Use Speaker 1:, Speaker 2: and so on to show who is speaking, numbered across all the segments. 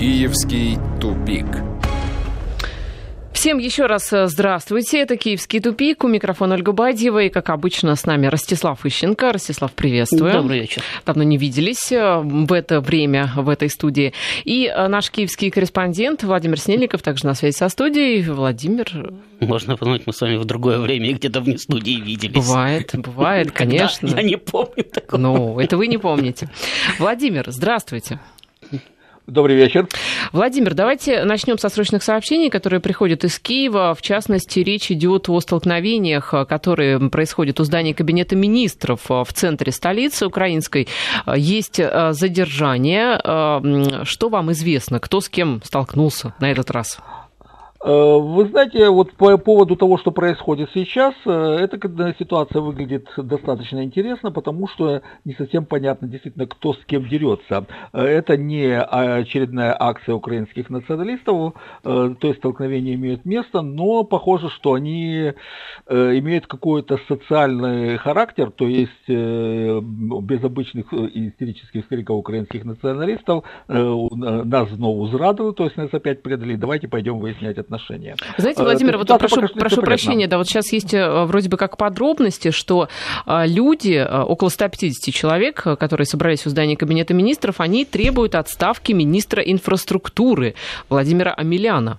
Speaker 1: Киевский тупик.
Speaker 2: Всем еще раз э, здравствуйте. Это «Киевский тупик». У микрофона Ольга Бадьева. И, как обычно, с нами Ростислав Ищенко. Ростислав, приветствую.
Speaker 3: Добрый вечер.
Speaker 2: Давно не виделись э, в это время в этой студии. И э, наш киевский корреспондент Владимир Снельников также на связи со студией. Владимир...
Speaker 3: Можно подумать, мы с вами в другое время где-то вне студии виделись.
Speaker 2: Бывает, бывает, конечно.
Speaker 3: Я не помню такого.
Speaker 2: Ну, это вы не помните. Владимир, здравствуйте.
Speaker 4: Добрый вечер.
Speaker 2: Владимир, давайте начнем со срочных сообщений, которые приходят из Киева. В частности, речь идет о столкновениях, которые происходят у здания Кабинета министров в центре столицы украинской. Есть э, задержание. Э, что вам известно? Кто с кем столкнулся на этот раз?
Speaker 4: Э, вы знаете, вот по поводу того, что происходит сейчас, э, эта ситуация выглядит достаточно интересно, потому что не совсем понятно действительно, кто с кем дерется. Э, это не очередная акция украинских националистов, то есть столкновения имеют место, но похоже, что они имеют какой-то социальный характер, то есть без обычных истерических криков украинских националистов нас снова зрадуют, то есть нас опять предали, давайте пойдем выяснять отношения.
Speaker 2: Знаете, Владимир, вот прошу, прошу прощения, да, вот сейчас есть э, вроде бы как подробности, что э, люди, э, около 150 человек, которые собрались у здания Кабинета министров, они требуют отставки министра инфраструктуры Владимира Амеляна.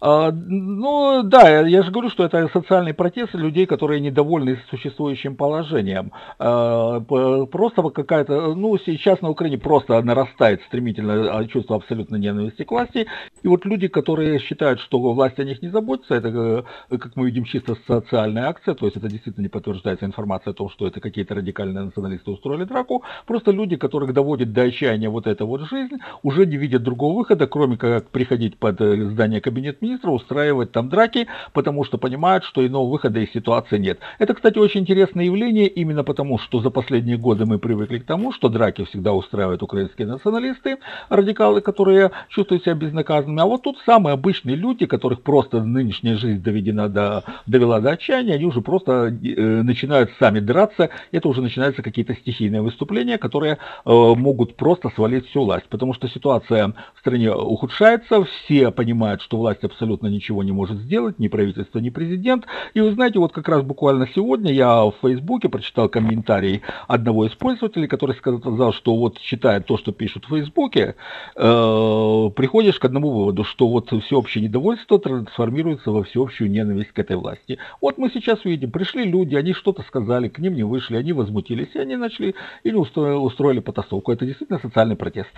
Speaker 4: А, ну да, я же говорю, что это социальный протест людей, которые недовольны существующим положением. А, просто какая-то, ну сейчас на Украине просто нарастает стремительно а, чувство абсолютной ненависти к власти. И вот люди, которые считают, что власть о них не заботится, это, э, как мы видим, чисто социальная акция, то есть это действительно не подтверждается информация о том, что это какие-то радикальные националисты устроили драку. Просто люди, которых доводит до отчаяния вот эта вот жизнь, уже не видят другого выхода, кроме как приходить под э, здание кабинет министра, устраивать там драки, потому что понимают, что иного выхода из ситуации нет. Это, кстати, очень интересное явление, именно потому, что за последние годы мы привыкли к тому, что драки всегда устраивают украинские националисты, радикалы, которые чувствуют себя безнаказанными. А вот тут самые обычные люди, которых просто нынешняя жизнь доведена до, довела до отчаяния, они уже просто э, начинают сами драться. Это уже начинаются какие-то стихийные выступления, которые э, могут просто свалить всю власть. Потому что ситуация в стране ухудшается, все понимают, что власть абсолютно ничего не может сделать, ни правительство, ни президент. И вы знаете, вот как раз буквально сегодня я в Фейсбуке прочитал комментарий одного из пользователей, который сказал, что вот читая то, что пишут в Фейсбуке, э, приходишь к одному выводу, что вот всеобщее недовольство трансформируется во всеобщую ненависть к этой власти. Вот мы сейчас видим, пришли люди, они что-то сказали, к ним не вышли, они возмутились, и они начали или устроили потасовку. Это действительно социальный протест.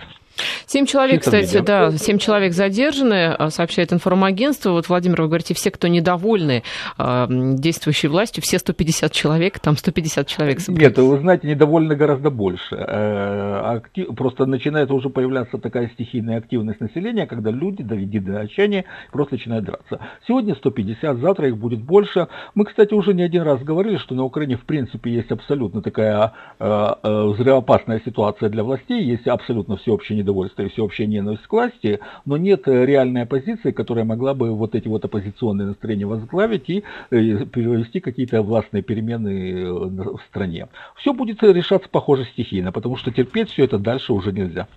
Speaker 2: Семь человек, кстати, да, семь человек задержаны, а, сообщает информагентство. Вот, Владимир, вы говорите, все, кто недовольны э, действующей властью, все 150 человек, там 150 человек
Speaker 4: собрались. Нет, вы знаете, недовольны гораздо больше. Э, актив, просто начинает уже появляться такая стихийная активность населения, когда люди, доведены до отчаяния, просто начинают драться. Сегодня 150, завтра их будет больше. Мы, кстати, уже не один раз говорили, что на Украине, в принципе, есть абсолютно такая э, э, взрывоопасная ситуация для властей, есть абсолютно всеобщее недовольство и всеобщая ненависть к власти, но нет реальной оппозиции, которая могла бы вот эти вот оппозиционные настроения возглавить и э, перевести какие-то властные перемены э, в стране. Все будет решаться, похоже, стихийно, потому что терпеть все это дальше уже нельзя.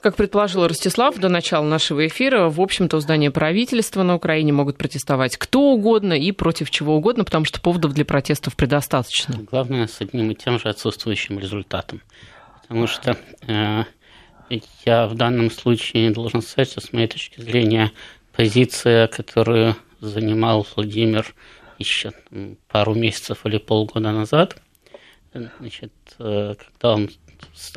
Speaker 2: Как предположил Ростислав до начала нашего эфира, в общем-то, у здания правительства на Украине могут протестовать кто угодно и против чего угодно, потому что поводов для протестов предостаточно.
Speaker 3: Главное, с одним и тем же отсутствующим результатом. Потому что э, я в данном случае должен сказать, что с моей точки зрения позиция, которую занимал Владимир еще пару месяцев или полгода назад, значит, э, когда он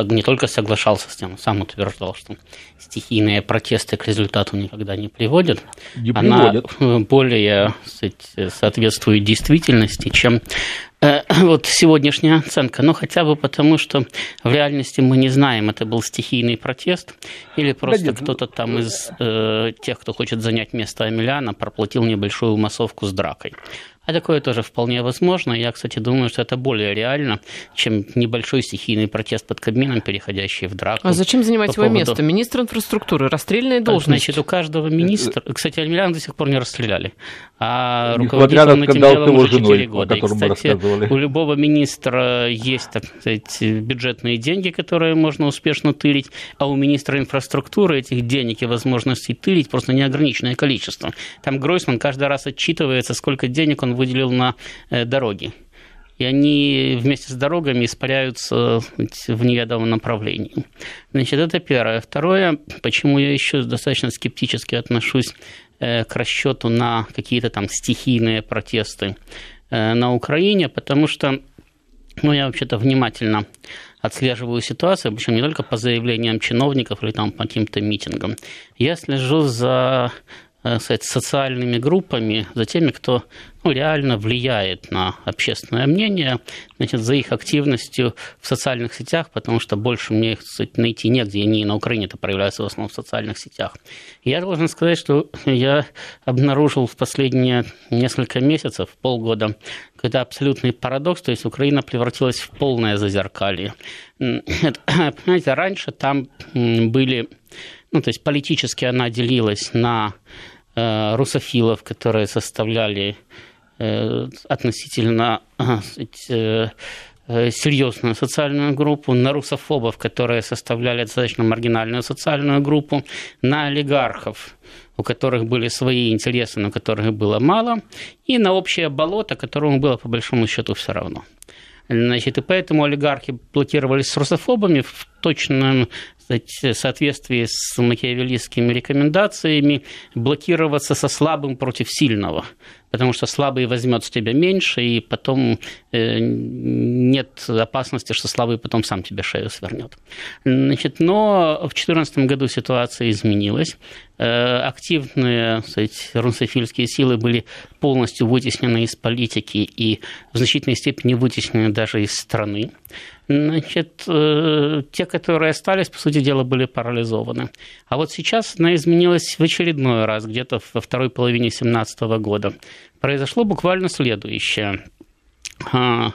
Speaker 3: не только соглашался с тем, сам утверждал, что стихийные протесты к результату никогда не приводят. Не приводят. Она более сказать, соответствует действительности, чем вот сегодняшняя оценка. Но хотя бы потому, что в реальности мы не знаем, это был стихийный протест или просто да кто-то там из э, тех, кто хочет занять место Амеляна, проплатил небольшую массовку с дракой. А такое тоже вполне возможно. Я, кстати, думаю, что это более реально, чем небольшой стихийный протест под Кабмином, переходящий в драку.
Speaker 2: А зачем занимать его поводу... место? Министр инфраструктуры, расстрельная должность.
Speaker 3: Значит, у каждого министра... Кстати, Альмирана до сих пор не расстреляли. А руководитель он этим делом уже 4 женой, года. И, кстати, у любого министра есть, так сказать, бюджетные деньги, которые можно успешно тырить, а у министра инфраструктуры этих денег и возможностей тырить просто неограниченное количество. Там Гройсман каждый раз отчитывается, сколько денег он выделил на э, дороги и они вместе с дорогами испаряются в неведомом направлении. Значит, это первое. Второе, почему я еще достаточно скептически отношусь э, к расчету на какие-то там стихийные протесты э, на Украине, потому что ну, я вообще-то внимательно отслеживаю ситуацию, причем не только по заявлениям чиновников или там по каким-то митингам. Я слежу за сказать, социальными группами, за теми, кто ну, реально влияет на общественное мнение, значит, за их активностью в социальных сетях, потому что больше мне их кстати, найти негде, они на Украине это проявляются в основном в социальных сетях. Я должен сказать, что я обнаружил в последние несколько месяцев, полгода, когда абсолютный парадокс, то есть Украина превратилась в полное зазеркалье. Понимаете, раньше там были, ну, то есть политически она делилась на э, русофилов, которые составляли Э, относительно э, э, серьезную социальную группу, на русофобов, которые составляли достаточно маргинальную социальную группу, на олигархов, у которых были свои интересы, но которых было мало, и на общее болото, которому было по большому счету все равно. Значит, и поэтому олигархи блокировались с русофобами в точном соответствии с макиавеллистскими рекомендациями блокироваться со слабым против сильного потому что слабый возьмет с тебя меньше, и потом э, нет опасности, что слабый потом сам тебе шею свернет. Значит, но в 2014 году ситуация изменилась. Э, активные сказать, русофильские силы были полностью вытеснены из политики и в значительной степени вытеснены даже из страны. Значит, э, те, которые остались, по сути дела, были парализованы. А вот сейчас она изменилась в очередной раз, где-то во второй половине 2017 года. Произошло буквально следующее. А,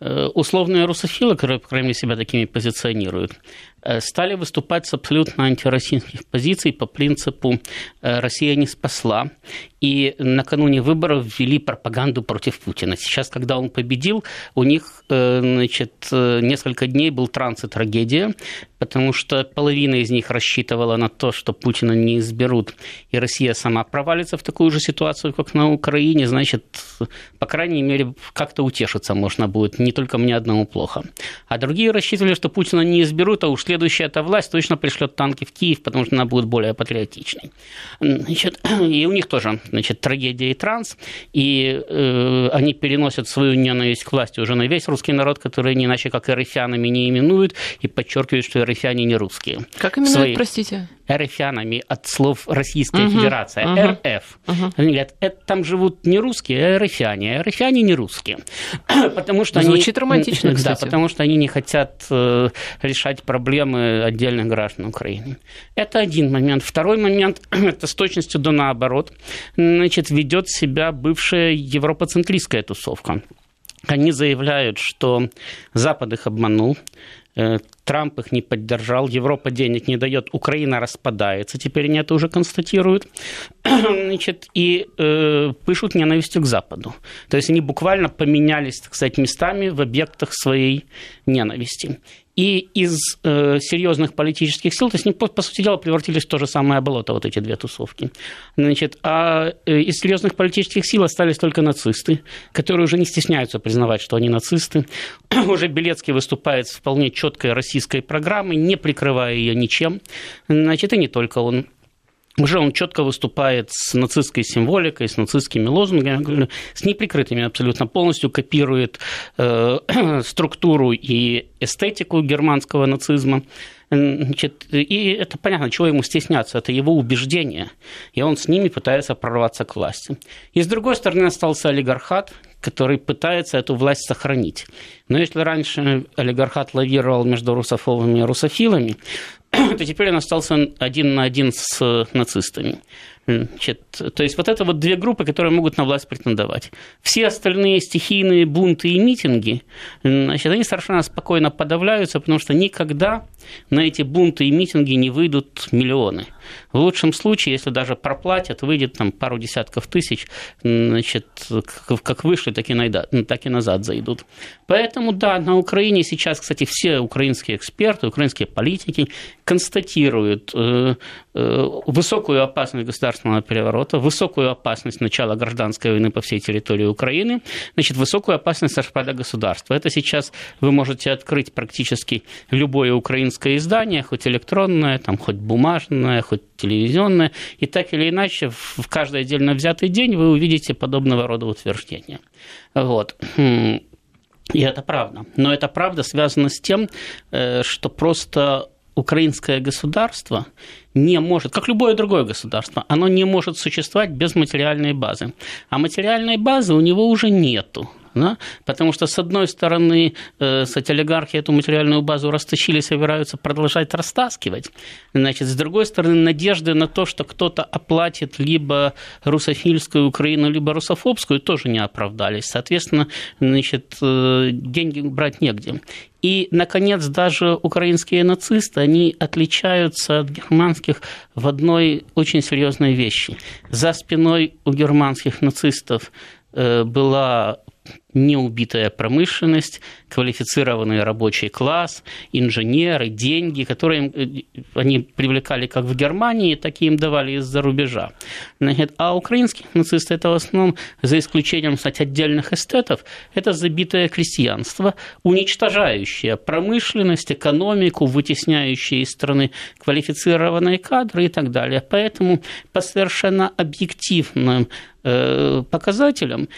Speaker 3: э, условные русофилы, которые, по крайней мере, себя такими позиционируют, стали выступать с абсолютно антироссийских позиций по принципу э, «Россия не спасла». И накануне выборов ввели пропаганду против Путина. Сейчас, когда он победил, у них э, значит, несколько дней был транс и трагедия, потому что половина из них рассчитывала на то, что Путина не изберут, и Россия сама провалится в такую же ситуацию, как на Украине. Значит, по крайней мере, как-то утешиться можно будет. Не только мне одному плохо. А другие рассчитывали, что Путина не изберут, а уж следующая эта власть точно пришлет танки в Киев, потому что она будет более патриотичной. Значит, и у них тоже значит, трагедия и транс, и э, они переносят свою ненависть к власти уже на весь русский народ, который не иначе как эрифянами не именуют, и подчеркивают, что эрифяне не русские.
Speaker 2: Как именуют, Свои... простите?
Speaker 3: Эрфянами от слов Российская угу, Федерация, угу, РФ. Угу. Они говорят, это, там живут не русские, а эрфяне. Эрфяне не русские. потому что
Speaker 2: Звучит они, романтично,
Speaker 3: кстати. Да, потому что они не хотят э, решать проблемы отдельных граждан Украины. Это один момент. Второй момент, это с точностью до наоборот, значит, ведет себя бывшая европоцентристская тусовка. Они заявляют, что Запад их обманул, Трамп их не поддержал, Европа денег не дает, Украина распадается, теперь они это уже констатируют, Значит, и э, пишут ненавистью к Западу. То есть они буквально поменялись, так сказать, местами в объектах своей ненависти и из э, серьезных политических сил, то есть они, по, по сути дела, превратились в то же самое болото, вот эти две тусовки. Значит, а э, из серьезных политических сил остались только нацисты, которые уже не стесняются признавать, что они нацисты. уже Белецкий выступает с вполне четкой российской программой, не прикрывая ее ничем. Значит, и не только он уже он четко выступает с нацистской символикой, с нацистскими лозунгами, с неприкрытыми абсолютно полностью копирует э, структуру и эстетику германского нацизма. Значит, и это понятно, чего ему стесняться, это его убеждения, и он с ними пытается прорваться к власти. И с другой стороны остался олигархат, который пытается эту власть сохранить. Но если раньше олигархат лавировал между русофобами и русофилами, то теперь он остался один на один с нацистами. Значит, то есть вот это вот две группы, которые могут на власть претендовать. Все остальные стихийные бунты и митинги, значит, они совершенно спокойно подавляются, потому что никогда на эти бунты и митинги не выйдут миллионы. В лучшем случае, если даже проплатят, выйдет там пару десятков тысяч, значит, как вышли, так и, найда, так и назад зайдут. Поэтому, да, на Украине сейчас, кстати, все украинские эксперты, украинские политики констатируют э, э, высокую опасность государственного переворота, высокую опасность начала гражданской войны по всей территории Украины, значит, высокую опасность распада государства. Это сейчас вы можете открыть практически любое украинское издание, хоть электронное, там, хоть бумажное, хоть телевизионное, и так или иначе в каждый отдельно взятый день вы увидите подобного рода утверждения. Вот. И это правда. Но эта правда связана с тем, э, что просто украинское государство не может, как любое другое государство, оно не может существовать без материальной базы. А материальной базы у него уже нету. Да? Потому что, с одной стороны, э, кстати, олигархи эту материальную базу растащили, собираются продолжать растаскивать. Значит, с другой стороны, надежды на то, что кто-то оплатит либо русофильскую Украину, либо русофобскую, тоже не оправдались. Соответственно, значит, э, деньги брать негде. И, наконец, даже украинские нацисты, они отличаются от германских в одной очень серьезной вещи. За спиной у германских нацистов э, была неубитая промышленность, квалифицированный рабочий класс, инженеры, деньги, которые э, они привлекали как в Германии, так и им давали из-за рубежа. Значит, а украинские нацисты это в основном, за исключением, кстати, отдельных эстетов, это забитое крестьянство, уничтожающее промышленность, экономику, вытесняющее из страны квалифицированные кадры и так далее. Поэтому по совершенно объективным э, показателям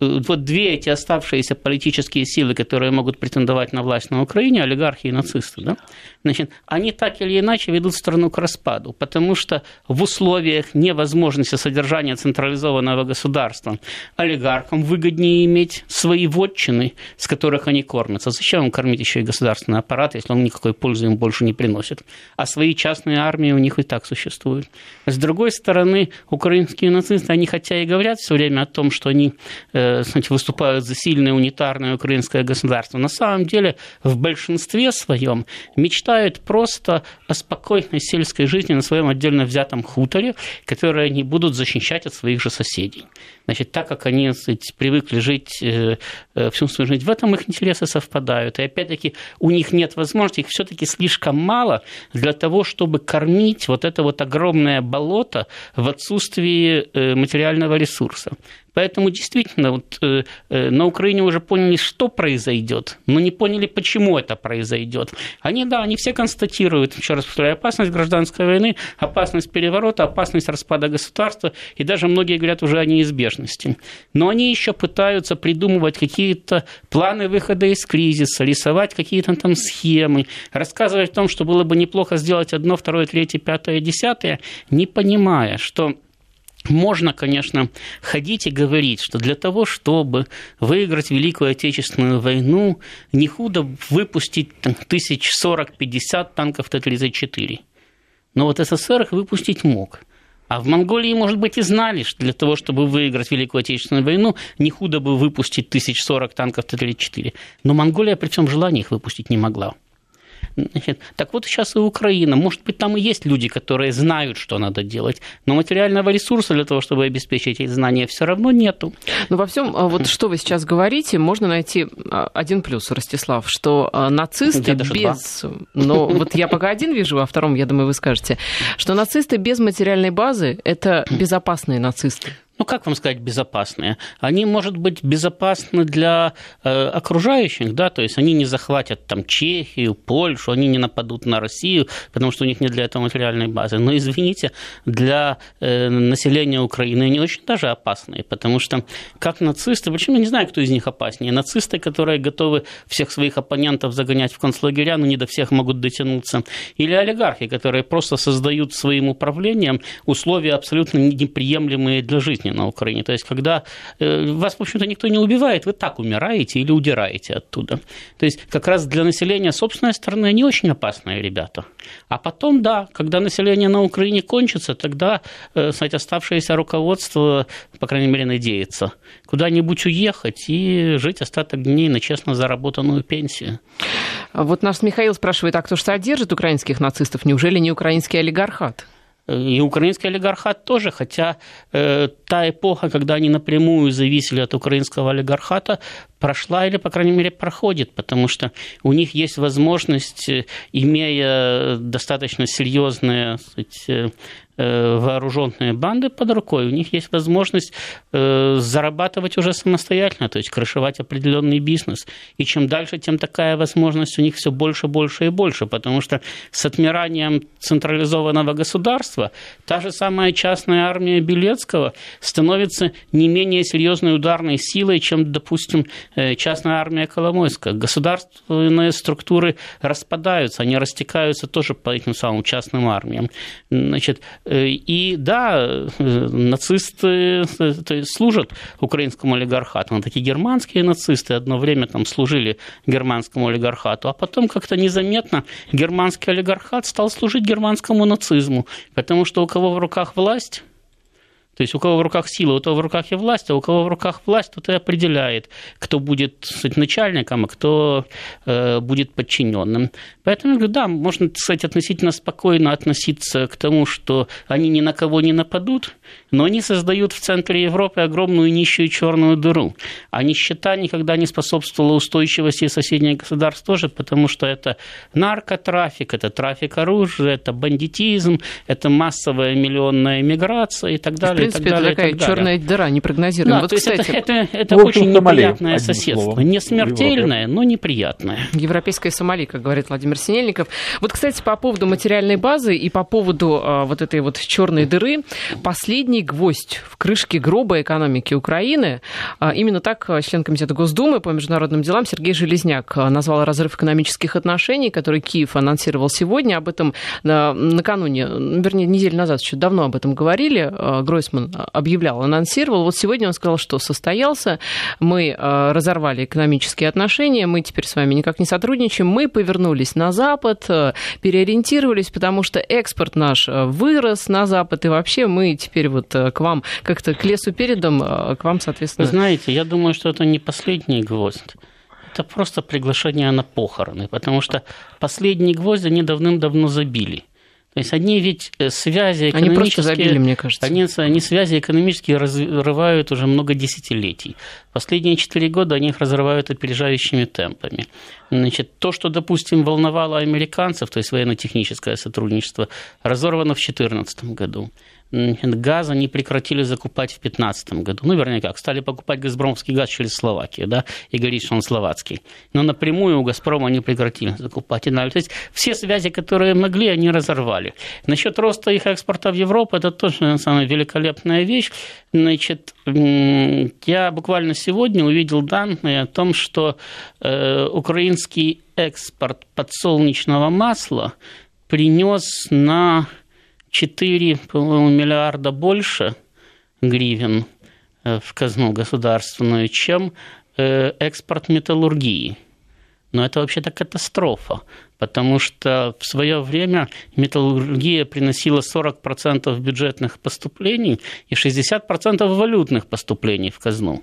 Speaker 3: вот две эти оставшиеся политические силы, которые могут претендовать на власть на Украине, олигархи и нацисты, да, значит, они так или иначе ведут страну к распаду, потому что в условиях невозможности содержания централизованного государства олигархам выгоднее иметь свои вотчины, с которых они кормятся. Зачем им кормить еще и государственный аппарат, если он никакой пользы им больше не приносит? А свои частные армии у них и так существуют. С другой стороны, украинские нацисты, они хотя и говорят все время о том, что они э, значит, выступают за сильное унитарное украинское государство, на самом деле в большинстве своем мечтают просто о спокойной сельской жизни на своем отдельно взятом хуторе, которое они будут защищать от своих же соседей. Значит, так как они сказать, привыкли жить э, э, всю свою жизнь, в этом их интересы совпадают. И опять-таки у них нет возможности, их все-таки слишком мало для того, чтобы кормить вот это вот огромное болото в отсутствии э, материального ресурса. Поэтому действительно вот, э, э, на Украине уже поняли, что произойдет, но не поняли, почему это произойдет. Они, да, они все констатируют, еще раз повторяю, опасность гражданской войны, опасность переворота, опасность распада государства, и даже многие говорят уже о неизбежности. Но они еще пытаются придумывать какие-то планы выхода из кризиса, рисовать какие-то там схемы, рассказывать о том, что было бы неплохо сделать одно, второе, третье, пятое, десятое, не понимая, что можно, конечно, ходить и говорить, что для того, чтобы выиграть Великую Отечественную войну, не худо выпустить тысяч сорок-пятьдесят танков Т-34. Но вот СССР их выпустить мог. А в Монголии, может быть, и знали, что для того, чтобы выиграть Великую Отечественную войну, не худо бы выпустить тысяч сорок танков Т-34. Но Монголия при всем желании их выпустить не могла. Значит, так вот сейчас и Украина. Может быть, там и есть люди, которые знают, что надо делать, но материального ресурса для того, чтобы обеспечить эти знания, все равно нету.
Speaker 2: Но во всем, а, вот что вы сейчас говорите, можно найти а, один плюс, Ростислав, что а, нацисты без... Два. Но вот я пока один вижу, а втором, я думаю, вы скажете, что нацисты без материальной базы – это безопасные нацисты
Speaker 3: ну как вам сказать, безопасные? Они, может быть, безопасны для э, окружающих, да, то есть они не захватят там Чехию, Польшу, они не нападут на Россию, потому что у них нет для этого материальной базы. Но, извините, для э, населения Украины они очень даже опасные, потому что как нацисты, почему я не знаю, кто из них опаснее, нацисты, которые готовы всех своих оппонентов загонять в концлагеря, но не до всех могут дотянуться, или олигархи, которые просто создают своим управлением условия абсолютно неприемлемые для жизни жизни на Украине. То есть, когда э, вас, в общем-то, никто не убивает, вы так умираете или удираете оттуда. То есть, как раз для населения собственной страны они очень опасные ребята. А потом, да, когда население на Украине кончится, тогда, кстати, оставшееся руководство, по крайней мере, надеется, куда-нибудь уехать и жить остаток дней на честно заработанную пенсию.
Speaker 2: Вот наш Михаил спрашивает, а кто же содержит украинских нацистов? Неужели не украинский олигархат?
Speaker 3: И украинский олигархат тоже, хотя э, та эпоха, когда они напрямую зависели от украинского олигархата, прошла или, по крайней мере, проходит, потому что у них есть возможность, э, имея достаточно серьезные э, Э, вооруженные банды под рукой, у них есть возможность зарабатывать уже самостоятельно, то есть крышевать определенный бизнес. И чем дальше, тем такая возможность у них все больше, больше и больше, потому что с отмиранием централизованного государства та же самая частная армия Белецкого становится не менее серьезной ударной силой, чем, допустим, э, частная армия Коломойская. Государственные структуры распадаются, они растекаются тоже по этим самым частным армиям. Значит, Э, и да, э, нацисты служат украинскому олигархату, но такие германские нацисты одно время там служили германскому олигархату, а потом как-то незаметно германский олигархат стал служить германскому нацизму, потому что у кого в руках власть, то есть у кого в руках сила, у того в руках и власть, а у кого в руках власть, тот и определяет, кто будет кстати, начальником, а кто э, будет подчиненным. Поэтому, да, можно, кстати, относительно спокойно относиться к тому, что они ни на кого не нападут, но они создают в центре Европы огромную нищую черную дыру. А нищета никогда не способствовала устойчивости соседних государств тоже, потому что это наркотрафик, это трафик оружия, это бандитизм, это массовая миллионная миграция и так далее
Speaker 2: принципе, это такая черная дыра, непрогнозируемая. Да, вот,
Speaker 3: то есть кстати, это, это, это очень неприятное соседство. Словом, не смертельное, но неприятное.
Speaker 2: Европейская Сомали, как говорит Владимир Синельников. Вот, кстати, по поводу материальной базы и по поводу а, вот этой вот черной дыры, последний гвоздь в крышке гроба экономики Украины, а, именно так а, член Комитета Госдумы по международным делам Сергей Железняк а, назвал разрыв экономических отношений, который Киев анонсировал сегодня. Об этом а, накануне, вернее, неделю назад, еще давно об этом говорили. А, Гройсман Гроссман объявлял, анонсировал. Вот сегодня он сказал, что состоялся, мы э, разорвали экономические отношения, мы теперь с вами никак не сотрудничаем, мы повернулись на Запад, э, переориентировались, потому что экспорт наш вырос на Запад, и вообще мы теперь вот к вам как-то к лесу передом, к вам, соответственно...
Speaker 3: Знаете, я думаю, что это не последний гвоздь. Это просто приглашение на похороны, потому что последний гвоздь они давным-давно забили. То есть они ведь э, связи экономические...
Speaker 2: Они просто забили, мне кажется.
Speaker 3: Они, они связи экономические разрывают уже много десятилетий. Последние четыре года они их разрывают опережающими темпами. Значит, то, что, допустим, волновало американцев, то есть военно-техническое сотрудничество, разорвано в 2014 году газ они прекратили закупать в 2015 году. Ну, вернее, как, стали покупать газпромовский газ через Словакию, да, и говорить, что он словацкий. Но напрямую у «Газпрома» они прекратили закупать. И То есть все связи, которые могли, они разорвали. Насчет роста их экспорта в Европу, это тоже самая великолепная вещь. Значит, я буквально сегодня увидел данные о том, что э, украинский экспорт подсолнечного масла принес на 4 миллиарда больше гривен э, в казну государственную, чем э, экспорт металлургии. Но это вообще-то катастрофа, потому что в свое время металлургия приносила 40% бюджетных поступлений и 60% валютных поступлений в казну.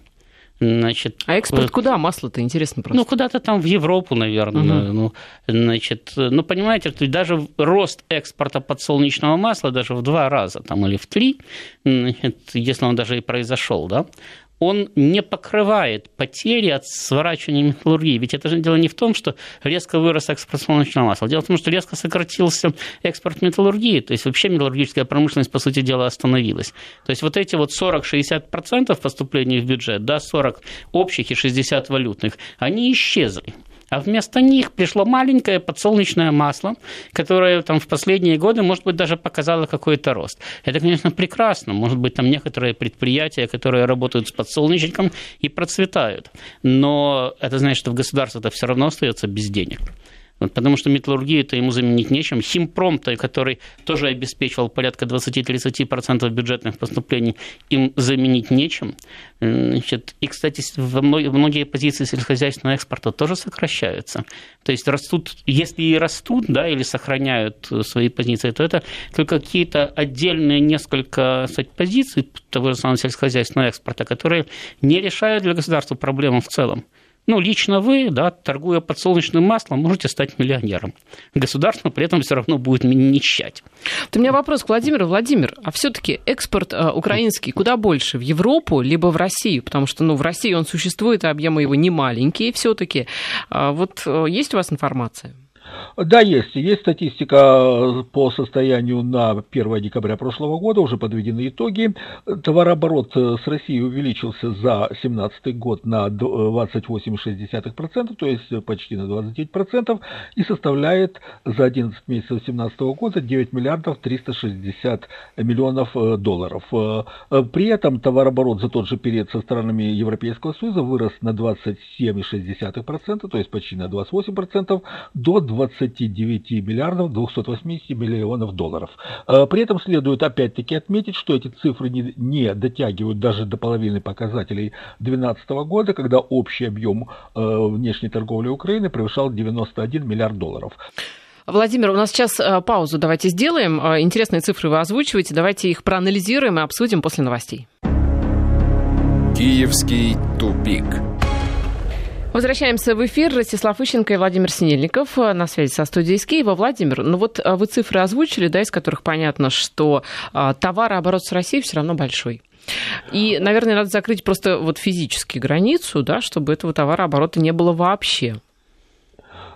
Speaker 2: Значит, а экспорт куда? Масло-то интересно просто.
Speaker 3: Ну, куда-то там в Европу, наверное. Угу. Ну, значит, ну, понимаете, даже рост экспорта подсолнечного масла даже в два раза там, или в три, значит, если он даже и произошел, да, он не покрывает потери от сворачивания металлургии. Ведь это же дело не в том, что резко вырос экспорт солнечного масла. Дело в том, что резко сократился экспорт металлургии. То есть вообще металлургическая промышленность, по сути дела, остановилась. То есть вот эти вот 40-60% поступлений в бюджет, да, 40 общих и 60 валютных, они исчезли а вместо них пришло маленькое подсолнечное масло, которое там в последние годы, может быть, даже показало какой-то рост. Это, конечно, прекрасно. Может быть, там некоторые предприятия, которые работают с подсолнечником и процветают. Но это значит, что в государство это все равно остается без денег. Потому что металлургию-то ему заменить нечем. Химпром, который тоже обеспечивал порядка 20-30% бюджетных поступлений, им заменить нечем. Значит, и, кстати, во многие, многие позиции сельскохозяйственного экспорта тоже сокращаются. То есть растут, если и растут, да, или сохраняют свои позиции, то это только какие-то отдельные несколько кстати, позиций того же самого сельскохозяйственного экспорта, которые не решают для государства проблему в целом. Ну, лично вы, да, торгуя подсолнечным маслом, можете стать миллионером. Государство при этом все равно будет нищать.
Speaker 2: Вот у меня вопрос к Владимиру. Владимир, а все-таки экспорт э, украинский куда больше? В Европу, либо в Россию? Потому что, ну, в России он существует, а объемы его не маленькие все-таки. А вот э, есть у вас информация?
Speaker 4: Да, есть. Есть статистика по состоянию на 1 декабря прошлого года, уже подведены итоги. Товарооборот с Россией увеличился за 2017 год на 28,6%, то есть почти на 29%, и составляет за 11 месяцев 2017 года 9 миллиардов 360 миллионов э, долларов. Э, при этом товарооборот за тот же период со странами Европейского Союза вырос на 27,6%, то есть почти на 28%, до 29 миллиардов 280 миллионов долларов. Э, при этом следует опять-таки отметить, что эти цифры не, не дотягивают даже до половины показателей 2012 года, когда общий объем э, внешней торговли Украины превышал 91 миллиард долларов.
Speaker 2: Владимир, у нас сейчас э, паузу давайте сделаем. Интересные цифры вы озвучиваете. Давайте их проанализируем и обсудим после новостей.
Speaker 1: Киевский тупик.
Speaker 2: Возвращаемся в эфир. Ростислав Ищенко и Владимир Синельников на связи со студией из Киева. Владимир, ну вот а, вы цифры озвучили, да, из которых понятно, что а, товарооборот с Россией все равно большой. И, наверное, надо закрыть просто вот физически границу, да, чтобы этого товарооборота не было вообще.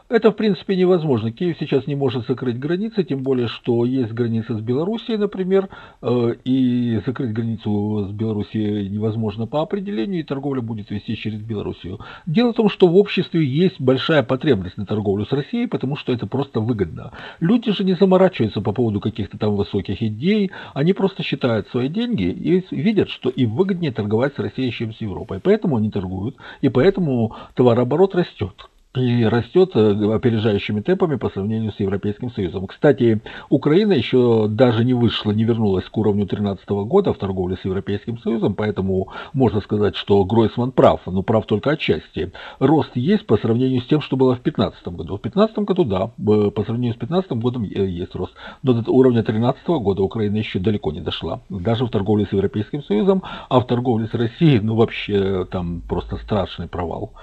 Speaker 4: Это, в принципе, невозможно. Киев сейчас не может закрыть границы, тем более, что есть граница с Белоруссией, например, э, и закрыть границу с Белоруссией невозможно по определению, и торговля будет вести через Белоруссию. Дело в том, что в обществе есть большая потребность на торговлю с Россией, потому что это просто выгодно. Люди же не заморачиваются по поводу каких-то там высоких идей, они просто считают свои деньги и видят, что им выгоднее торговать с Россией, чем с Европой. Поэтому они торгуют, и поэтому товарооборот растет и растет э, опережающими темпами по сравнению с Европейским Союзом. Кстати, Украина еще даже не вышла, не вернулась к уровню 2013 года в торговле с Европейским Союзом, поэтому можно сказать, что Гройсман прав, но прав только отчасти. Рост есть по сравнению с тем, что было в 2015 году. В 2015 году, да, по сравнению с 2015 годом э, есть рост, но до уровня 2013 года Украина еще далеко не дошла, даже в торговле с Европейским Союзом, а в торговле с Россией, ну вообще там просто страшный провал.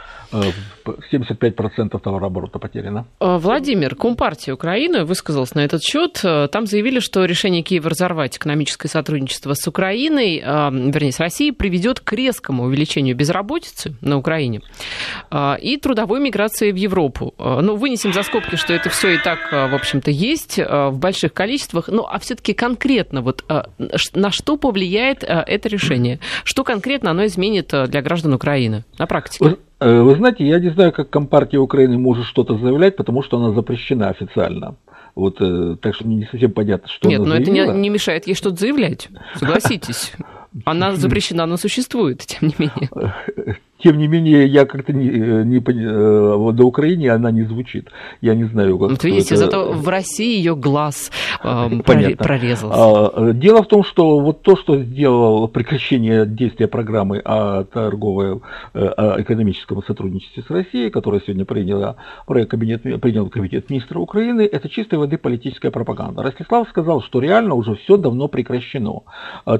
Speaker 4: 75 э, 5% товарооборота потеряно.
Speaker 2: Э, Владимир, Компартия Украины высказался на этот счет. Э, там заявили, что решение Киева разорвать экономическое сотрудничество с Украиной, э, вернее, с Россией, приведет к резкому увеличению безработицы на Украине и трудовой миграции в Европу. Ну, вынесем за скобки, что это все и так, в общем-то, есть в больших количествах. Ну, а все-таки конкретно, вот на что повлияет это решение? Что конкретно оно изменит для граждан Украины на практике?
Speaker 4: Э, вы знаете, я не знаю, как Компартия Украины может что-то заявлять, потому что она запрещена официально. Вот, э, так что мне не совсем понятно, что
Speaker 2: Нет,
Speaker 4: она
Speaker 2: но
Speaker 4: заявила.
Speaker 2: это не, не мешает ей что-то заявлять. Согласитесь. Она запрещена, но существует, тем не менее.
Speaker 4: Тем не менее, я как-то не, не э, до Украине она не звучит. Я не знаю, как
Speaker 2: Вот видите, это... зато в России ее глаз э, прорезался. А,
Speaker 4: дело в том, что вот то, что сделало прекращение действия программы о торговой, э, о экономическом сотрудничестве с Россией, которая сегодня приняла, кабинет, принял Кабинет министра Украины, это чистой воды политическая пропаганда. Ростислав сказал, что реально уже все давно прекращено.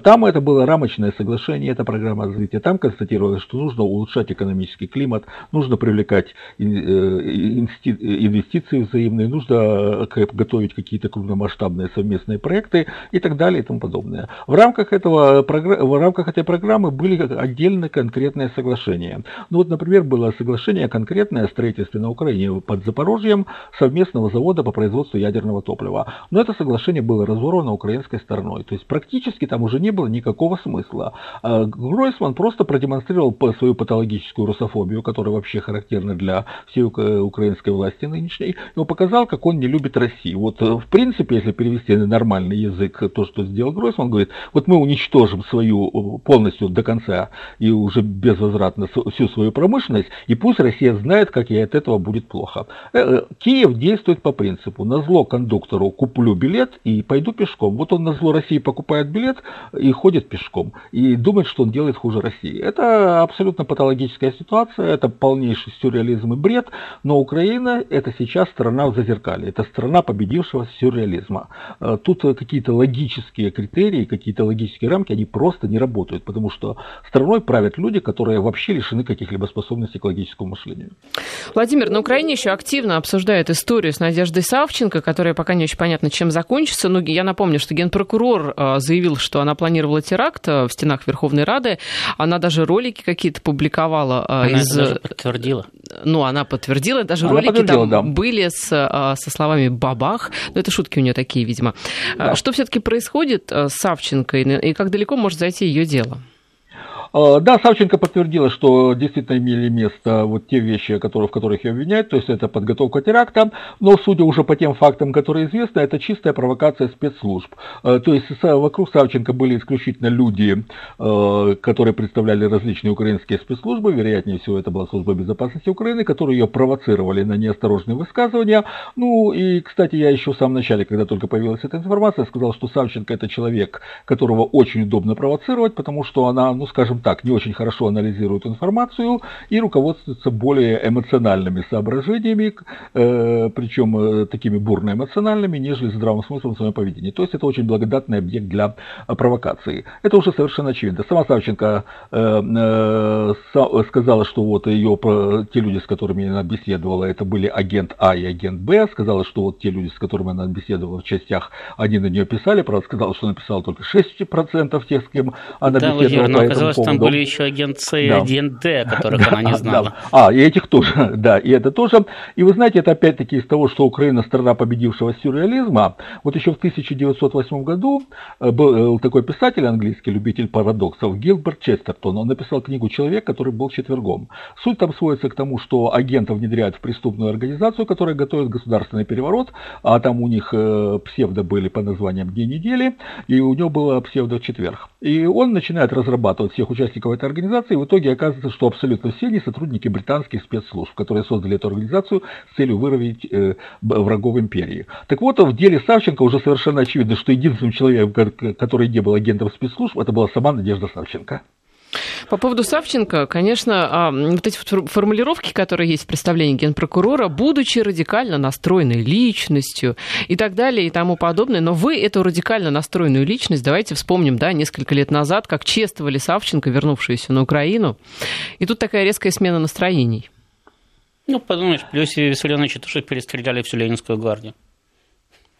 Speaker 4: Там это было рамочное соглашение, это программа развития. Там констатировалось, что нужно улучшить улучшать экономический климат, нужно привлекать э, инвестиции взаимные, нужно э, готовить какие-то крупномасштабные совместные проекты и так далее и тому подобное. В рамках, этого, в рамках этой программы были отдельно конкретные соглашения. Ну вот, например, было соглашение конкретное о строительстве на Украине под Запорожьем совместного завода по производству ядерного топлива. Но это соглашение было разорвано украинской стороной. То есть практически там уже не было никакого смысла. А Гройсман просто продемонстрировал свою потенциальную патологическую русофобию, которая вообще характерна для всей украинской власти нынешней, он показал, как он не любит Россию. Вот, в принципе, если перевести на нормальный язык то, что сделал Гройсман, он говорит, вот мы уничтожим свою полностью до конца и уже безвозвратно всю свою промышленность, и пусть Россия знает, как ей от этого будет плохо. Киев действует по принципу, на зло кондуктору куплю билет и пойду пешком. Вот он на зло России покупает билет и ходит пешком, и думает, что он делает хуже России. Это абсолютно патологическая ситуация, это полнейший сюрреализм и бред, но Украина это сейчас страна в зазеркале, это страна победившего сюрреализма. Э, тут какие-то логические критерии, какие-то логические рамки, они просто не работают, потому что страной правят люди, которые вообще лишены каких-либо способностей к логическому мышлению.
Speaker 2: Владимир, на Украине еще активно обсуждают историю с Надеждой Савченко, которая пока не очень понятно, чем закончится. Ну, я напомню, что генпрокурор э, заявил, что она планировала теракт э, в стенах Верховной Рады. Она даже ролики какие-то публиковала.
Speaker 3: Она из... это даже подтвердила.
Speaker 2: Ну, она подтвердила, даже она ролики там да. были с, со словами «бабах». Ну, это шутки у нее такие, видимо. Да. Что все-таки происходит с Савченко и как далеко может зайти ее дело?
Speaker 4: А, да, Савченко подтвердила, что действительно имели место вот те вещи, которые, в которых ее обвиняют, то есть это подготовка теракта, но судя уже по тем фактам, которые известны, это чистая провокация спецслужб. А, то есть вокруг Савченко были исключительно люди, а, которые представляли различные украинские спецслужбы, вероятнее всего это была служба безопасности Украины, которые ее провоцировали на неосторожные высказывания. Ну и, кстати, я еще в самом начале, когда только появилась эта информация, сказал, что Савченко это человек, которого очень удобно провоцировать, потому что она, ну скажем, скажем так, не очень хорошо анализирует информацию и руководствуется более эмоциональными соображениями, э, причем э, такими бурно эмоциональными, нежели здравым смыслом в своем поведении. То есть это очень благодатный объект для э, провокации. Это уже совершенно очевидно. Сама Савченко сказала, что вот ее, те люди, с которыми она беседовала, это были агент А и агент Б, сказала, что вот те люди, с которыми она беседовала в частях, они на нее писали, правда, сказала, что написала только 6% тех, с кем она да, беседовала.
Speaker 3: Владимир, оказалось, там были еще агент С и да. агент Д, которых да, она не знала. Да.
Speaker 4: А, и этих тоже, да, и это тоже. И вы знаете, это опять-таки из того, что Украина страна победившего сюрреализма. Вот еще в 1908 году э, был э, такой писатель английский, любитель парадоксов, Гилберт Честертон. Он написал книгу «Человек, который был четвергом». Суть там сводится к тому, что агента внедряют в преступную организацию, которая готовит государственный переворот, а там у них э, псевдо были по названиям «Дни недели», и у него было псевдо «Четверг». И он начинает разрабатывать всех участников этой организации, и в итоге оказывается, что абсолютно все они сотрудники британских спецслужб, которые создали эту организацию с целью выровнять э, врагов империи. Так вот, в деле Савченко уже совершенно очевидно, что единственным человеком, который не был агентом спецслужб, это была сама Надежда Савченко.
Speaker 2: По поводу Савченко, конечно, а, вот эти формулировки, которые есть в представлении генпрокурора, будучи радикально настроенной личностью и так далее и тому подобное, но вы эту радикально настроенную личность, давайте вспомним, да, несколько лет назад, как чествовали Савченко, вернувшуюся на Украину, и тут такая резкая смена настроений.
Speaker 3: Ну, подумаешь, плюс и Виссарионовича тоже перестреляли всю Ленинскую гвардию.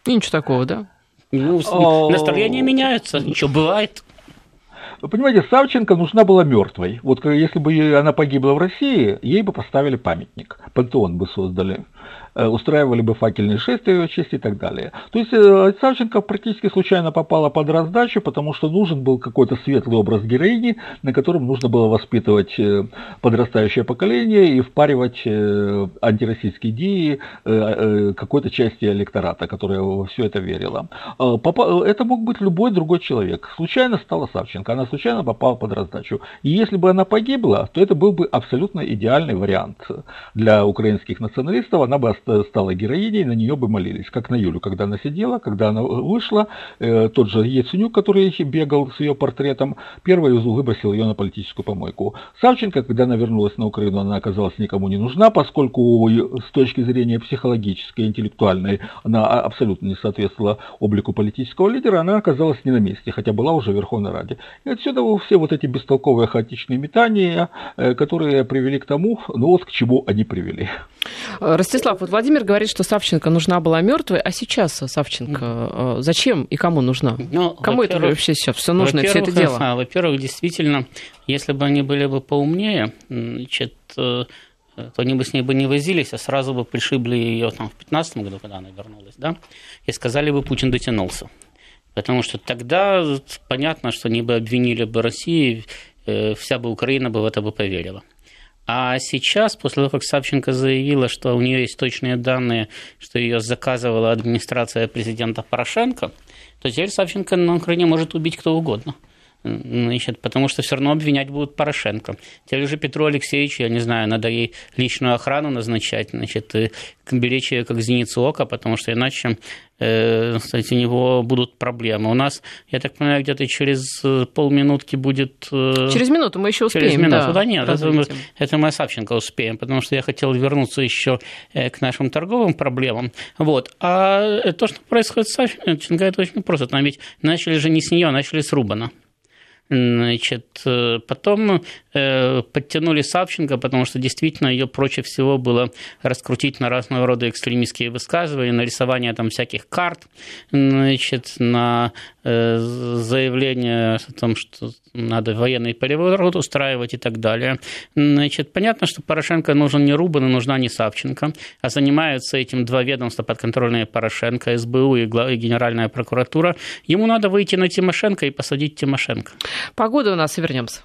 Speaker 2: И ничего такого, да?
Speaker 3: Ну, настроения меняются, ничего бывает.
Speaker 4: Вы понимаете, Савченко нужна была мертвой. Вот если бы она погибла в России, ей бы поставили памятник, пантеон бы создали. Э, устраивали бы факельные шествия в честь и так далее. То есть э, Савченко практически случайно попала под раздачу, потому что нужен был какой-то светлый образ героини, на котором нужно было воспитывать э, подрастающее поколение и впаривать антироссийские идеи какой-то части электората, которая во все это верила. Это мог быть любой другой человек. Случайно стала Савченко, она случайно попала под раздачу. И если бы она погибла, то это был бы абсолютно идеальный вариант для украинских националистов. Она бы стала героиней, на нее бы молились, как на Юлю, когда она сидела, когда она вышла, э, тот же Яценюк, который бегал с ее портретом, первый выбросил ее на политическую помойку. Савченко, когда она вернулась на Украину, она оказалась никому не нужна, поскольку с точки зрения психологической, интеллектуальной, она абсолютно не соответствовала облику политического лидера, она оказалась не на месте, хотя была уже в Верховной Раде. И отсюда все вот эти бестолковые хаотичные метания, э, которые привели к тому, ну вот к чему они привели.
Speaker 2: Ростислав, вот Владимир говорит, что Савченко нужна была мертвой, а сейчас Савченко э, зачем и кому нужна? Ну, кому это вообще сейчас все нужно, все это дело?
Speaker 3: А, во-первых, действительно, если бы они были бы поумнее, значит, э, то они бы с ней бы не возились, а сразу бы пришибли ее там в 15 году, когда она вернулась, да, и сказали бы, Путин дотянулся. Потому что тогда понятно, что они бы обвинили бы Россию, э, вся бы Украина бы в это бы поверила. А сейчас, после того, как Савченко заявила, что у нее есть точные данные, что ее заказывала администрация президента Порошенко, то теперь Савченко на Украине может убить кто угодно значит, потому что все равно обвинять будут Порошенко. Теперь же Петру Алексеевичу, я не знаю, надо ей личную охрану назначать, значит, беречь ее как зеницу ока, потому что иначе э, кстати, у него будут проблемы. У нас, я так понимаю, где-то через полминутки будет...
Speaker 2: Э, через минуту мы еще успеем.
Speaker 3: Через минуту, да, да нет, это это мы Савченко успеем, потому что я хотел вернуться еще э, к нашим торговым проблемам. Вот. А то, что происходит с Савченко, это очень просто. Там ведь начали же не с нее, начали с Рубана. Значит, э, потом э, подтянули Савченко, потому что действительно ее проще всего было раскрутить на разного рода экстремистские высказывания, на рисование там всяких карт, значит, на э, заявление о том, что надо военный переворот устраивать и так далее. Значит, понятно, что Порошенко нужен не Рубан и нужна не Савченко, а занимаются этим два ведомства подконтрольные Порошенко, СБУ и Генеральная прокуратура. Ему надо выйти на Тимошенко и посадить Тимошенко.
Speaker 2: Погода у нас и вернемся.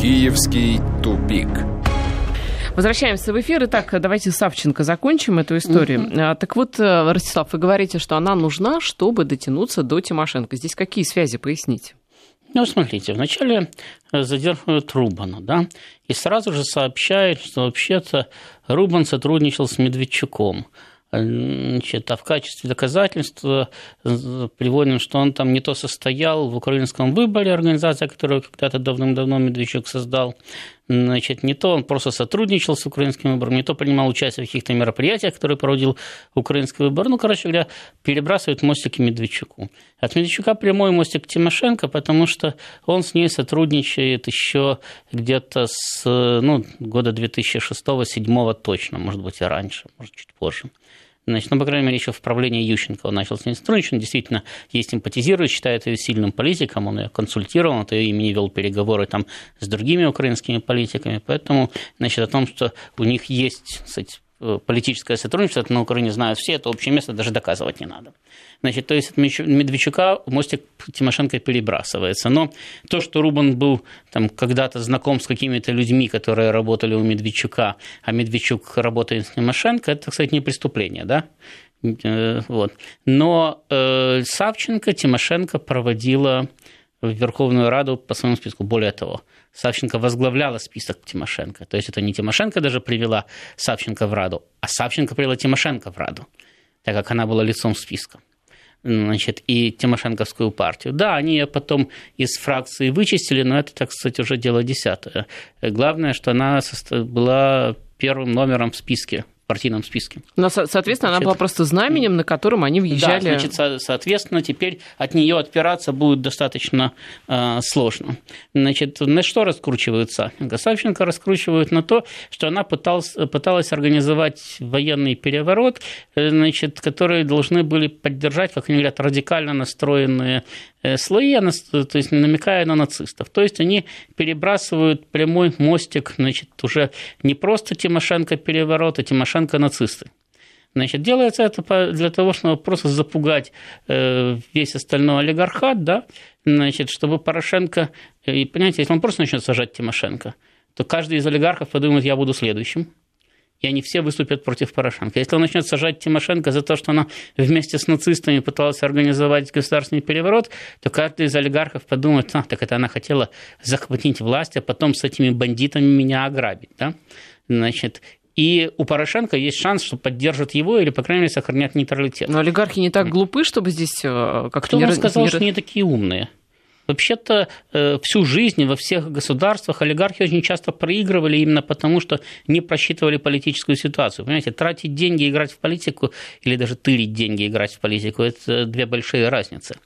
Speaker 1: Киевский тупик.
Speaker 2: Возвращаемся в эфир. Итак, давайте Савченко закончим эту историю. Uh-huh. Так вот, э, Ростислав, вы говорите, что она нужна, чтобы дотянуться до Тимошенко. Здесь какие связи, поясните?
Speaker 3: Ну, смотрите, вначале э, задерживают Рубана, да, и сразу же сообщают, что вообще-то Рубан сотрудничал с Медведчуком. Значит, а в качестве доказательства приводим, что он там не то состоял в украинском выборе, организация, которую когда-то давным-давно Медведчук создал, значит, не то он просто сотрудничал с украинским выбором, не то принимал участие в каких-то мероприятиях, которые проводил украинский выбор. Ну, короче говоря, перебрасывает мостики Медведчуку. От Медведчука прямой мостик Тимошенко, потому что он с ней сотрудничает еще где-то с ну, года 2006-2007 точно, может быть, и раньше, может, чуть позже. Значит, ну, по крайней мере, еще в правлении Ющенко он начал с ней сотрудничать. Он действительно ей симпатизирует, считает ее сильным политиком, он ее консультировал, от ее имени вел переговоры там с другими украинскими политиками. Поэтому, значит, о том, что у них есть, кстати, политическое сотрудничество, на Украине знают все, это общее место, даже доказывать не надо. Значит, то есть от Медведчука мостик Тимошенко перебрасывается. Но то, что Рубан был там когда-то знаком с какими-то людьми, которые работали у Медведчука, а Медведчук работает с Тимошенко, это, кстати, не преступление, да? Э, вот. Но э, Савченко Тимошенко проводила в Верховную Раду по своему списку. Более того, Савченко возглавляла список Тимошенко. То есть это не Тимошенко даже привела Савченко в Раду, а Савченко привела Тимошенко в Раду, так как она была лицом списка значит, и Тимошенковскую партию. Да, они ее потом из фракции вычистили, но это, так сказать, уже дело десятое. Главное, что она была первым номером в списке партийном списке.
Speaker 2: Но, соответственно, значит, она была просто знаменем, на котором они въезжали.
Speaker 3: Да, значит, соответственно, теперь от нее отпираться будет достаточно э, сложно. Значит, на что раскручивают Савченко? Савченко раскручивают на то, что она пыталась, пыталась организовать военный переворот, э, значит, которые должны были поддержать, как они говорят, радикально настроенные Э, слои, то есть намекая на нацистов. То есть они перебрасывают прямой мостик, значит, уже не просто Тимошенко переворот, а Тимошенко нацисты. Значит, делается это для того, чтобы просто запугать э, весь остальной олигархат, да, значит, чтобы Порошенко, э, и понимаете, если он просто начнет сажать Тимошенко, то каждый из олигархов подумает, я буду следующим, и они все выступят против Порошенко. Если он начнет сажать Тимошенко за то, что она вместе с нацистами пыталась организовать государственный переворот, то каждый из олигархов подумает, а, так это она хотела захватить власть, а потом с этими бандитами меня ограбить. Да? Значит, и у Порошенко есть шанс, что поддержат его или, по крайней мере, сохранят нейтралитет.
Speaker 2: Но олигархи не так глупы, чтобы здесь э, как-то...
Speaker 3: Кто не... вам сказал, не... что они такие умные? Вообще-то э, всю жизнь во всех государствах олигархи очень часто проигрывали именно потому, что не просчитывали политическую ситуацию. Понимаете, тратить деньги, играть в политику или даже тырить деньги, играть в политику – это две большие разницы.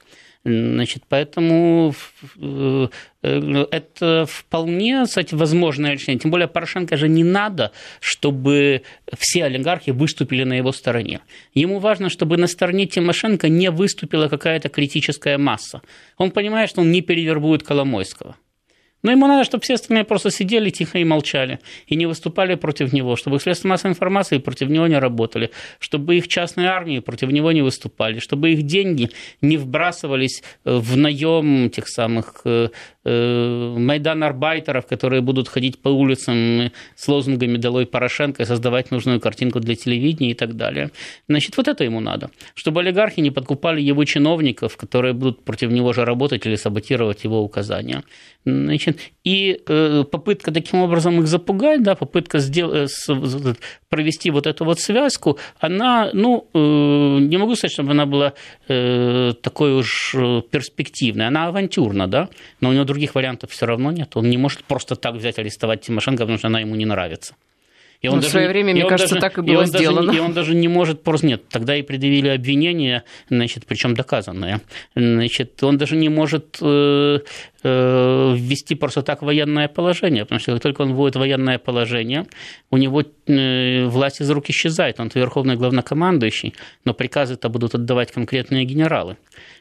Speaker 3: Значит, поэтому э, это вполне, кстати, возможное решение. Тем более Порошенко же не надо, чтобы все олигархи выступили на его стороне. Ему важно, чтобы на стороне Тимошенко не выступила какая-то критическая масса. Он понимает, что он не перевербует Коломойского. Но ему надо, чтобы все остальные просто сидели тихо и молчали, и не выступали против него, чтобы их средства массовой информации против него не работали, чтобы их частные армии против него не выступали, чтобы их деньги не вбрасывались в наем тех самых э, э, Майдан арбайтеров, которые будут ходить по улицам с лозунгами «Долой Порошенко» и создавать нужную картинку для телевидения и так далее. Значит, вот это ему надо. Чтобы олигархи не подкупали его чиновников, которые будут против него же работать или саботировать его указания. Значит, и э, попытка таким образом их запугать, да, попытка сделать, э, провести вот эту вот связку, она, ну, э, не могу сказать, чтобы она была э, такой уж перспективной, она авантюрна, да, но у него других вариантов все равно нет. Он не может просто так взять арестовать Тимошенко, потому что она ему не нравится.
Speaker 2: И он ну, даже, в свое время, мне кажется, даже, так и было и сделано.
Speaker 3: Даже, и он даже не может просто нет. Тогда и предъявили обвинение, значит, причем доказанное. Значит, он даже не может э, ввести просто так военное положение, потому что как только он вводит военное положение, у него э, власть из рук исчезает. Он верховный главнокомандующий, но приказы-то будут отдавать конкретные генералы.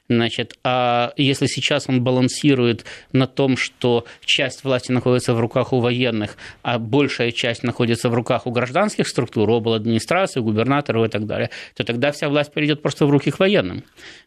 Speaker 3: Значит, а если сейчас он балансирует на том, что часть власти находится в руках у военных, а большая часть находится в руках у гражданских структур, обл. администрации, губернаторов и так далее, то тогда вся власть перейдет просто в руки к военным.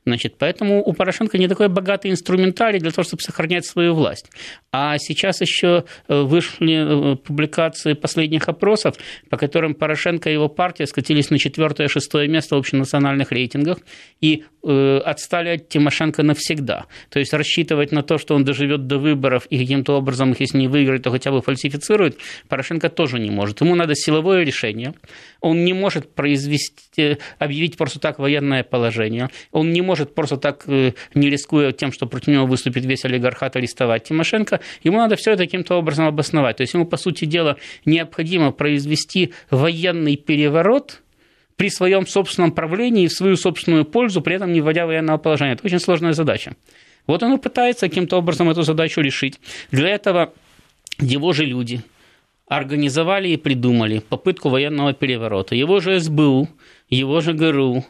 Speaker 3: Значит, поэтому у Порошенко не такой богатый инструментарий для того, чтобы сохранять свою власть. А сейчас еще э, вышли э, публикации последних опросов, по которым Порошенко и его партия скатились на четвертое-шестое место в общенациональных рейтингах и э, отстали от Тимошенко навсегда. То есть рассчитывать на то, что он доживет до выборов и каким-то образом их, если не выиграет, то хотя бы фальсифицирует, Порошенко тоже не может. Ему надо силовое решение. Он не может произвести, объявить просто так военное положение. Он не может просто так, не рискуя тем, что против него выступит весь олигархат, арестовать Тимошенко. Ему надо все это каким-то образом обосновать. То есть ему, по сути дела, необходимо произвести военный переворот – при своем собственном правлении в свою собственную пользу, при этом не вводя военного положения. Это очень сложная задача. Вот он и пытается каким-то образом эту задачу решить. Для этого его же люди организовали и придумали попытку военного переворота. Его же СБУ, его же ГРУ,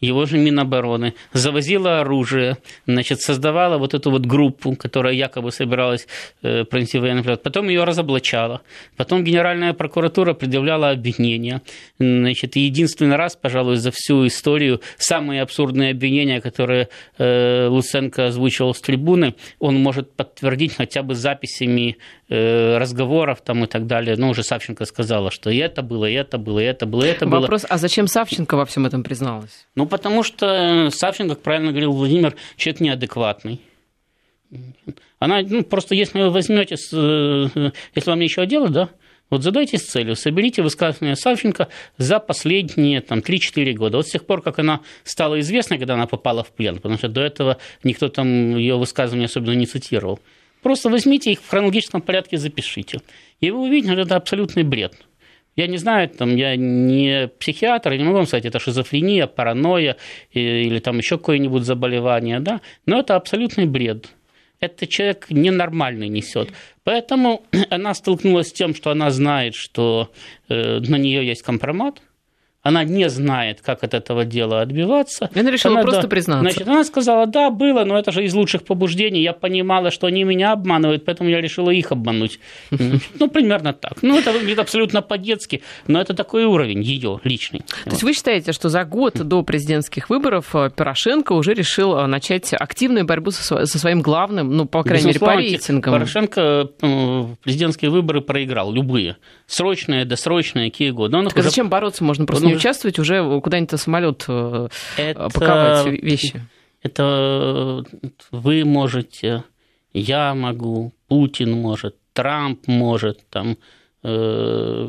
Speaker 3: его же Минобороны, завозила оружие, значит, создавала вот эту вот группу, которая якобы собиралась э, провести военный период, потом ее разоблачала, потом Генеральная прокуратура предъявляла обвинения, значит, единственный раз, пожалуй, за всю историю самые абсурдные обвинения, которые э, Луценко озвучивал с трибуны, он может подтвердить хотя бы записями разговоров там и так далее. Ну, уже Савченко сказала, что и это было, и это было, и это было, и это
Speaker 2: Вопрос,
Speaker 3: было.
Speaker 2: Вопрос, а зачем Савченко во всем этом призналась?
Speaker 3: Ну, потому что Савченко, как правильно говорил Владимир, человек неадекватный. Она, ну, просто если вы возьмете, э, если вам нечего делать, да, вот задайтесь целью, соберите высказывания Савченко за последние там, 3-4 года. Вот с тех пор, как она стала известной, когда она попала в плен, потому что до этого никто там ее высказывания особенно не цитировал. Просто возьмите их в хронологическом порядке, запишите. И вы увидите, что это абсолютный бред. Я не знаю, там, я не психиатр, я не могу вам сказать, это шизофрения, паранойя или там еще какое-нибудь заболевание, да, но это абсолютный бред. Это человек ненормальный несет. Поэтому она столкнулась с тем, что она знает, что э, на нее есть компромат, она не знает, как от этого дела отбиваться.
Speaker 2: Она решила она, просто да, признаться.
Speaker 3: Значит, она сказала, да, было, но это же из лучших побуждений. Я понимала, что они меня обманывают, поэтому я решила их обмануть. Ну, примерно так. Ну, это выглядит абсолютно по-детски, но это такой уровень ее личный.
Speaker 2: То есть вы считаете, что за год до президентских выборов э, Порошенко уже решил э, начать активную борьбу со своим главным, ну, по крайней мере, по рейтингам?
Speaker 3: Порошенко президентские выборы проиграл, любые. Срочные, досрочные, какие годы.
Speaker 2: Так а уже... зачем бороться? Можно просто не участвовать, уже куда-нибудь самолет э, это, паковать вещи.
Speaker 3: Это вы можете, я могу, Путин может, Трамп может, там, э,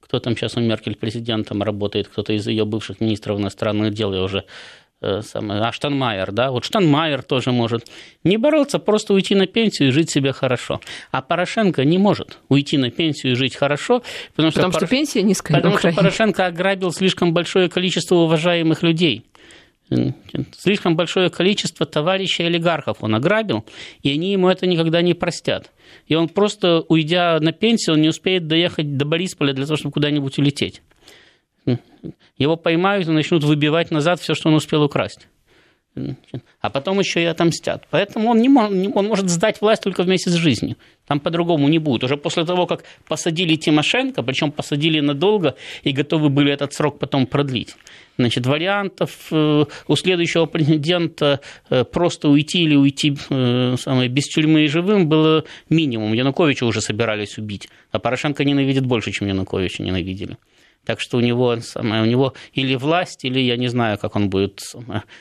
Speaker 3: кто там сейчас у Меркель президентом работает, кто-то из ее бывших министров иностранных дел, я уже Э, самое, а Штанмайер, да, вот Штанмайер тоже может не бороться, просто уйти на пенсию и жить себе хорошо. А Порошенко не может уйти на пенсию и жить хорошо,
Speaker 2: потому, потому что, что Пор... пенсия низкая
Speaker 3: Потому что Порошенко ограбил слишком большое количество уважаемых людей. Слишком большое количество товарищей олигархов он ограбил, и они ему это никогда не простят. И он просто, уйдя на пенсию, он не успеет доехать до Борисполя для того, чтобы куда-нибудь улететь. Его поймают и начнут выбивать назад все, что он успел украсть. а потом еще и отомстят. Поэтому он, не он может сдать власть только вместе с жизнью. Там по-другому не будет. Уже после того, как посадили Тимошенко, причем посадили надолго и готовы были этот срок потом продлить. Значит, вариантов э, у следующего президента э, просто уйти или уйти э, самое, без тюрьмы и живым было минимум. Януковича уже собирались убить, а Порошенко ненавидит больше, чем Януковича ненавидели. Так что у него, самое, у него или власть, или я не знаю, как он будет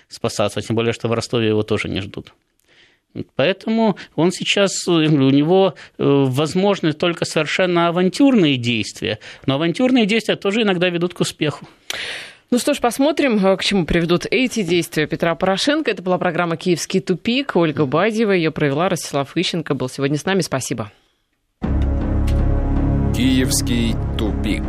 Speaker 3: спасаться. Тем более, что в Ростове его тоже не ждут. Поэтому он сейчас, у него возможны только совершенно авантюрные действия, но авантюрные действия тоже иногда ведут к успеху.
Speaker 2: Ну что ж, посмотрим, э, к чему приведут эти действия Петра Порошенко. Это была программа «Киевский тупик». Ольга Бадьева ее провела. Ростислав Ищенко был сегодня с нами. Спасибо.
Speaker 1: «Киевский тупик».